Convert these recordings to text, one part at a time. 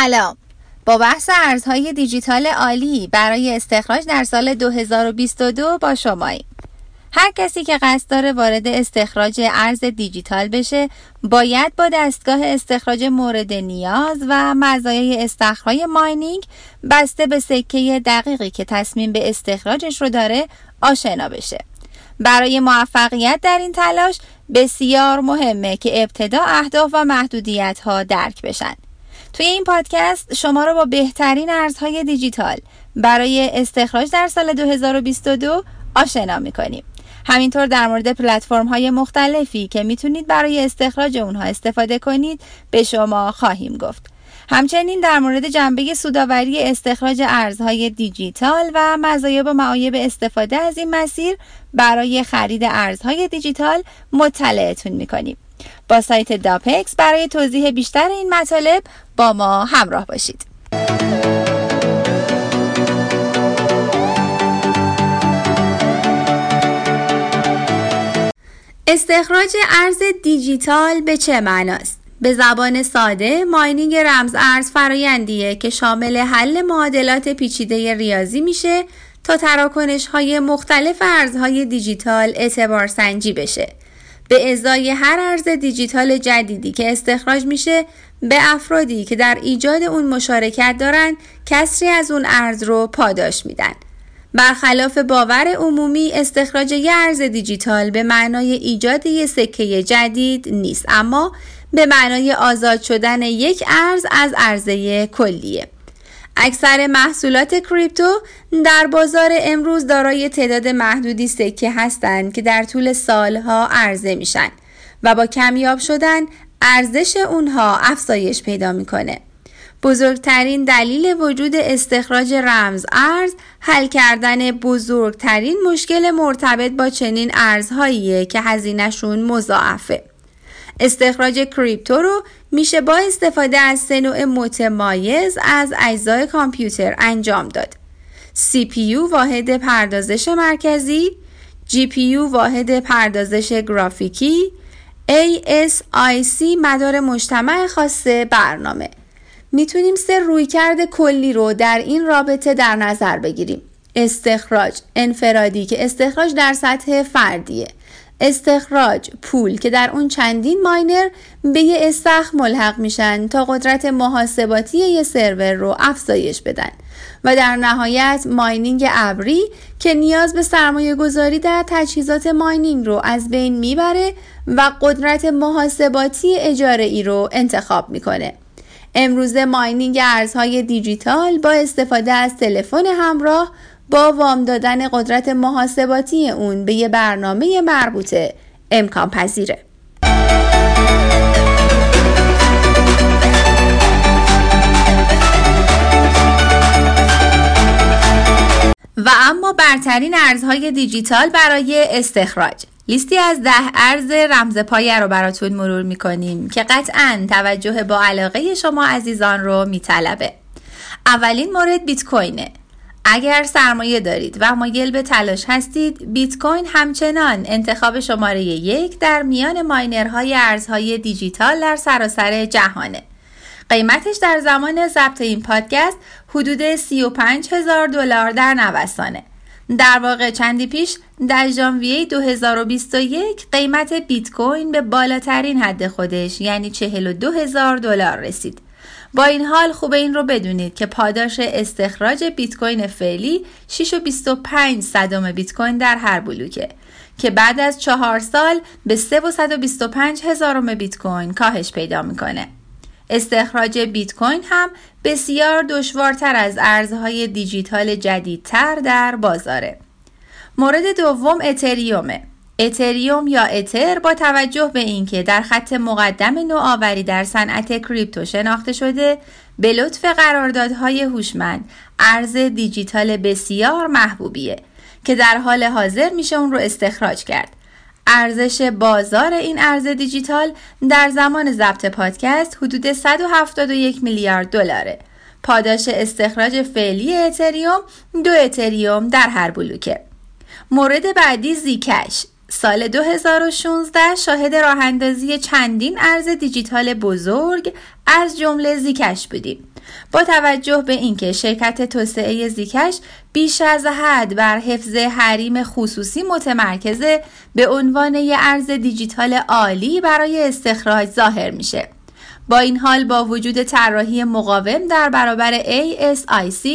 سلام. با بحث ارزهای دیجیتال عالی برای استخراج در سال 2022 با شماییم. هر کسی که قصد داره وارد استخراج ارز دیجیتال بشه باید با دستگاه استخراج مورد نیاز و مزایای استخراج ماینینگ بسته به سکه دقیقی که تصمیم به استخراجش رو داره آشنا بشه. برای موفقیت در این تلاش بسیار مهمه که ابتدا اهداف و محدودیت ها درک بشن. توی این پادکست شما رو با بهترین ارزهای دیجیتال برای استخراج در سال 2022 آشنا می‌کنیم. همینطور در مورد پلتفرم های مختلفی که می‌تونید برای استخراج اونها استفاده کنید به شما خواهیم گفت. همچنین در مورد جنبه سوداوری استخراج ارزهای دیجیتال و مزایا و معایب استفاده از این مسیر برای خرید ارزهای دیجیتال مطلعتون می‌کنیم. با سایت داپکس برای توضیح بیشتر این مطالب با ما همراه باشید استخراج ارز دیجیتال به چه معناست؟ به زبان ساده ماینینگ رمز ارز فرایندیه که شامل حل معادلات پیچیده ریاضی میشه تا تراکنش های مختلف ارزهای دیجیتال اعتبار سنجی بشه به ازای هر ارز دیجیتال جدیدی که استخراج میشه به افرادی که در ایجاد اون مشارکت دارن کسری از اون ارز رو پاداش میدن. برخلاف باور عمومی استخراج یه ارز دیجیتال به معنای ایجاد یه سکه جدید نیست اما به معنای آزاد شدن یک ارز از عرضه کلیه. اکثر محصولات کریپتو در بازار امروز دارای تعداد محدودی سکه هستند که در طول سالها عرضه میشن و با کمیاب شدن ارزش اونها افزایش پیدا می‌کنه. بزرگترین دلیل وجود استخراج رمز ارز حل کردن بزرگترین مشکل مرتبط با چنین ارزهاییه که هزینهشون مضاعفه. استخراج کریپتو رو میشه با استفاده از سه نوع متمایز از اجزای کامپیوتر انجام داد. CPU واحد پردازش مرکزی، GPU واحد پردازش گرافیکی، ASIC مدار مجتمع خاص برنامه. می‌تونیم سه رویکرد کلی رو در این رابطه در نظر بگیریم. استخراج انفرادی که استخراج در سطح فردیه استخراج پول که در اون چندین ماینر به یه استخ ملحق میشن تا قدرت محاسباتی یه سرور رو افزایش بدن. و در نهایت ماینینگ ابری که نیاز به سرمایه گذاری در تجهیزات ماینینگ رو از بین می‌بره و قدرت محاسباتی اجاره ای رو انتخاب می‌کنه. امروزه ماینینگ ارزهای دیجیتال با استفاده از تلفن همراه با وام دادن قدرت محاسباتی اون به یه برنامه مربوطه. امکان پذیره. و اما برترین ارزهای دیجیتال برای استخراج. لیستی از ده ارز رمز پایه رو براتون مرور می‌کنیم که قطعا توجه با علاقه شما عزیزان رو میطلبه. اولین مورد بیت کوینه اگر سرمایه دارید و مایل به تلاش هستید بیت کوین همچنان انتخاب شماره یک در میان ماینرهای ارزهای دیجیتال در سراسر جهانه. قیمتش در زمان ضبط این پادکست حدود 35 هزار دلار در نوسانه. در واقع چندی پیش در ژانویه 2021 قیمت بیت کوین به بالاترین حد خودش یعنی 42 هزار دلار رسید. با این حال خوب این رو بدونید که پاداش استخراج بیت کوین فعلی 6.25 صدم بیت کوین در هر بلوکه که بعد از چهار سال به 3.125 هزارم بیت کوین کاهش پیدا می‌کنه. استخراج بیت کوین هم بسیار دشوارتر از ارزهای دیجیتال جدیدتر در بازاره. مورد دوم اتریومه. اتریوم یا اتر با توجه به اینکه در خط مقدم نوآوری در صنعت کریپتو شناخته شده به لطف قراردادهای هوشمند ارز دیجیتال بسیار محبوبیه که در حال حاضر میشه اون رو استخراج کرد. ارزش بازار این ارز دیجیتال در زمان ضبط پادکست حدود 171 میلیارد دلاره. پاداش استخراج فعلی اتریوم دو اتریوم در هر بلوکه. مورد بعدی زیکش. سال 2016 شاهد راه اندازی چندین ارز دیجیتال بزرگ از جمله زیکش بودیم. با توجه به اینکه شرکت توسعه زیکش بیش از حد بر حفظ حریم خصوصی متمرکزه به عنوان یک ارز دیجیتال عالی برای استخراج ظاهر میشه. با این حال با وجود طراحی مقاوم در برابر ASIC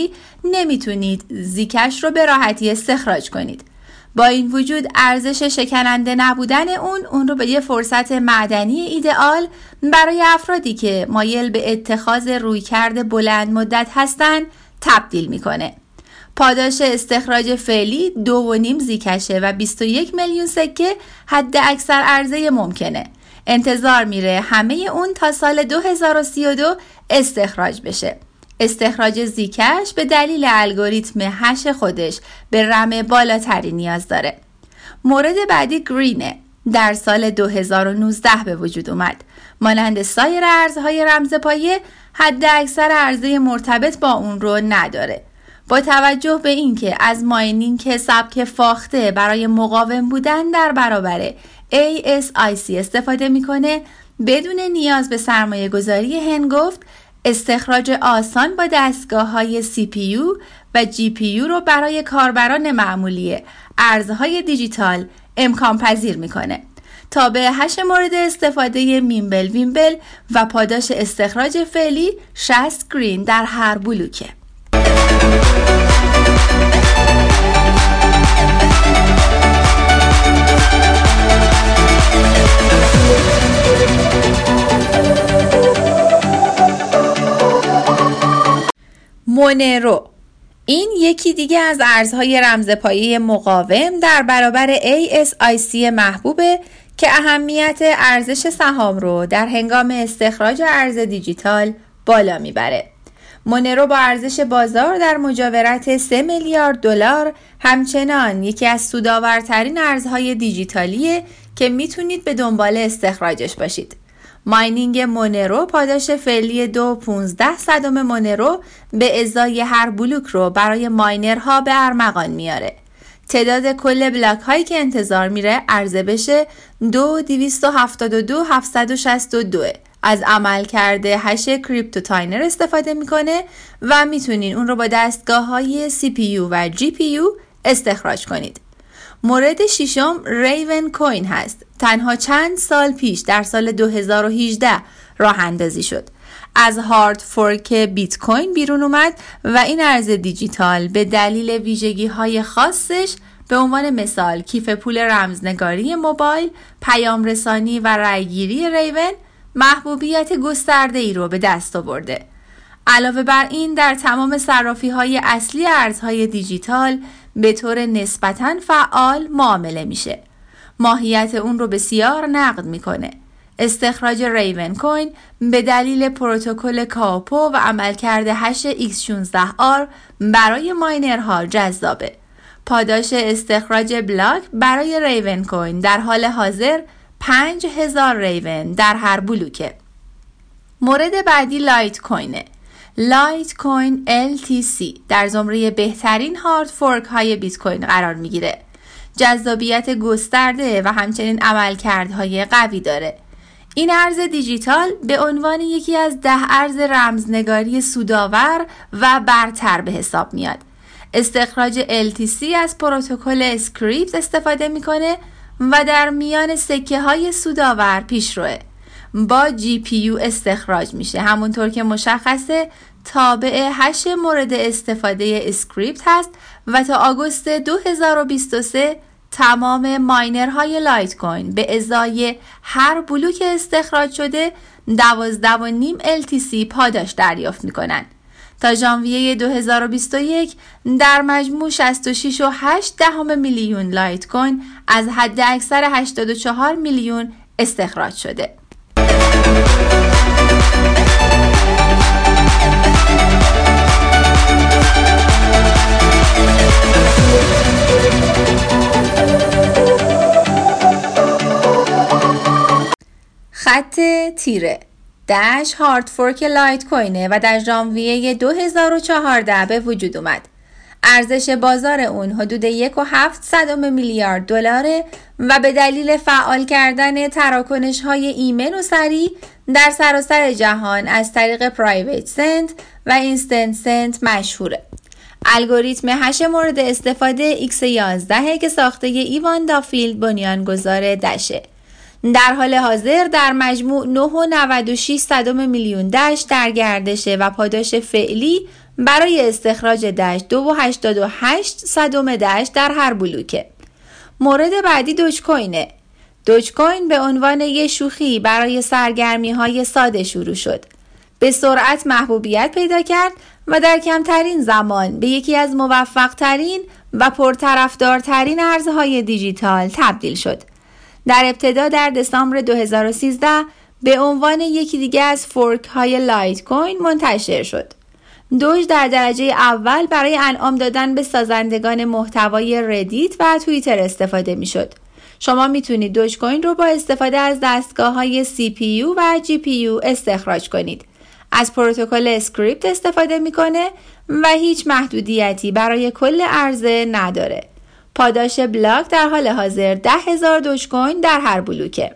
نمی‌تونید زیکش رو به راحتی استخراج کنید. با این وجود ارزش شکننده نبودن اون اون رو به یه فرصت معدنی ایدئال برای افرادی که مایل به اتخاذ رویکرد بلند مدت هستند تبدیل می‌کنه. پاداش استخراج فعلی دو و نیم زیکشه و 21 میلیون سکه حد اکثر عرضه ممکنه. انتظار میره همه اون تا سال 2032 استخراج بشه. استخراج زیکش به دلیل الگوریتم هش خودش به رم بالاتری نیاز داره. مورد بعدی گرینه در سال 2019 به وجود اومد. مانند سایر ارزهای رمز پایه حد اکثر عرضه مرتبط با اون رو نداره. با توجه به اینکه از mining که سبک فاخته برای مقاوم بودن در برابر ASIC استفاده می‌کنه بدون نیاز به سرمایه گذاری هنگفت استخراج آسان با دستگاه های CPU و GPU رو برای کاربران معمولی ارزهای دیجیتال امکان پذیر می‌کنه. تابع هش مورد استفاده Mimblewimble و پاداش استخراج فعلی 60 گرین در هر بلوکه. مونرو این یکی دیگه از ارزهای رمزپایی مقاوم در برابر ASIC محبوبه که اهمیت ارزش سهام رو در هنگام استخراج ارز دیجیتال بالا می‌بره. مونرو با ارزش بازار در مجاورت 3 میلیارد دلار همچنان یکی از سودآورترین ارزهای دیجیتالیه که می‌تونید به دنبال استخراجش باشید. ماینینگ مونرو پاداش فعلی دو 15 صدم مونرو به ازای هر بلوک رو برای ماینرها به ارمغان میاره. تعداد کل بلاک هایی که انتظار میره عرضه بشه دو 272 762 از عمل کرده هش کریپتو تاینر استفاده می‌کنه و می‌تونین اون رو با دستگاه های CPU و GPU استخراج کنید. مورد ششم ریون کوین هست تنها چند سال پیش در سال 2018 راه اندازی شد از هارد فورک بیت کوین بیرون اومد و این ارز دیجیتال به دلیل ویژگی های خاصش به عنوان مثال کیف پول رمزنگاری موبایل، پیام رسانی و رأیگیری ریون محبوبیت گسترده ای رو به دست آورده. علاوه بر این در تمام صرافی های اصلی ارزهای دیجیتال به طور نسبتا فعال معامله میشه. ماهیت اون رو بسیار نقد می‌کنه. استخراج ریون کوین به دلیل پروتکل KawPow و عملکرد هش X16R برای miner ها جذابه. پاداش استخراج بلاک برای Ravencoin در حال حاضر 5000 Raven در هر بلوکه. مورد بعدی Litecoin ه. Litecoin LTC در زمره بهترین hard fork های بیت کوین قرار می‌گیره. جذابیت گسترده و همچنین عملکردهای قوی داره. این ارز دیجیتال به عنوان یکی از ده ارز رمزنگاری سودآور و برتر به حساب میاد. استخراج LTC از پروتکل Scrypt استفاده می‌کنه و در میان سکه های سودآور پیشروه. با GPU استخراج میشه همونطور که مشخصه تابع هش مورد استفاده Scrypt هست و تا آگوست 2023 تمام miner های Litecoin به ازای هر بلوک استخراج شده 12.5 LTC پاداش دریافت می‌کنن تا ژانویه 2021 در مجموع 66.8 دهم میلیون Litecoin از حد اکثر 84 میلیون استخراج شده. خط تیره. Dash hard fork Litecoin ه و در ژانویه 2014 به وجود اومد. ارزش بازار اون حدود 1.7 میلیارد دلاره و به دلیل فعال کردن تراکنش های ایمن و سریع در سراسر جهان از طریق PrivateSend و InstantSend مشهوره. الگوریتم هش مورد استفاده X11 که ساخته ایوان دافیلد بنیانگذار Dash ه در حال حاضر در مجموع 9.96 میلیون دشت در گردشه و پاداش فعلی برای استخراج دشت 2.88 صدم دشت در هر بلوکه. مورد بعدی دوج کوینه دوج کوین به عنوان یک شوخی برای سرگرمی های ساده شروع شد. به سرعت محبوبیت پیدا کرد و در کمترین زمان به یکی از موفق ترین و پرطرفدارترین ارزهای دیجیتال تبدیل شد. در ابتدا در دسامبر 2013 به عنوان یکی دیگه از fork های لایت کوین منتشر شد. دوج در درجه اول برای انعام دادن به سازندگان محتوای Reddit و توییتر استفاده می شد. شما می‌تونید دوج کوین رو با استفاده از دستگاه های CPU و GPU استخراج کنید. از پروتکل Scrypt استفاده می‌کنه و هیچ محدودیتی برای کل عرضه نداره. پاداش block در حال حاضر ده هزار دوج کوین در هر بلوکه.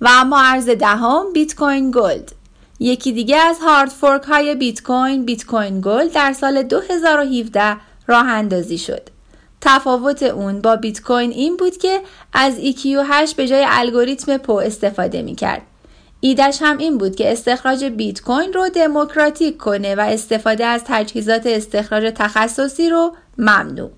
و اما ارز دهم بیت کوین گلد یکی دیگه از hard fork های بیت کوین بیت کوین گلد در سال 2017 راه اندازی شد. تفاوت اون با بیت کوین این بود که از EQ8 به جای الگوریتم PoW استفاده می کرد. ایدش هم این بود که استخراج بیت کوین رو دموکراتیک کنه و استفاده از تجهیزات استخراج تخصصی رو ممنوع.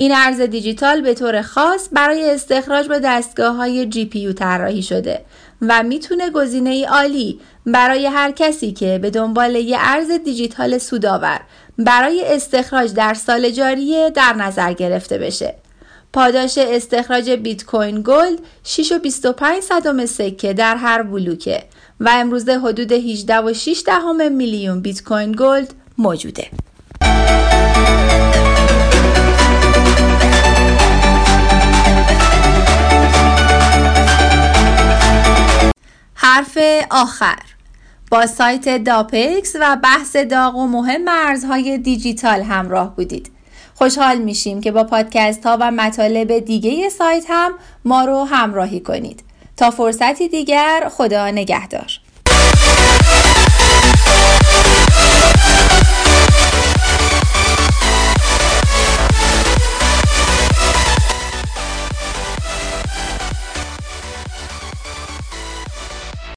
این ارز دیجیتال به طور خاص برای استخراج به دستگاه های GPU طراحی شده و می‌تونه گزینه ای عالی برای هر کسی که به دنبال یه ارز دیجیتال سودآور برای استخراج در سال جاریه در نظر گرفته بشه. پاداش استخراج بیت کوین گلد 6.25 صدم سکه در هر بلوکه و امروزه حدود 18.6 دهم میلیون بیت کوین گلد موجوده. حرف آخر. با سایت داپکس و بحث داغ و مهم مرزهای دیجیتال همراه بودید. خوشحال میشیم که با پادکست ها و مطالب دیگه سایت هم ما رو همراهی کنید. تا فرصتی دیگر خدا نگهدار.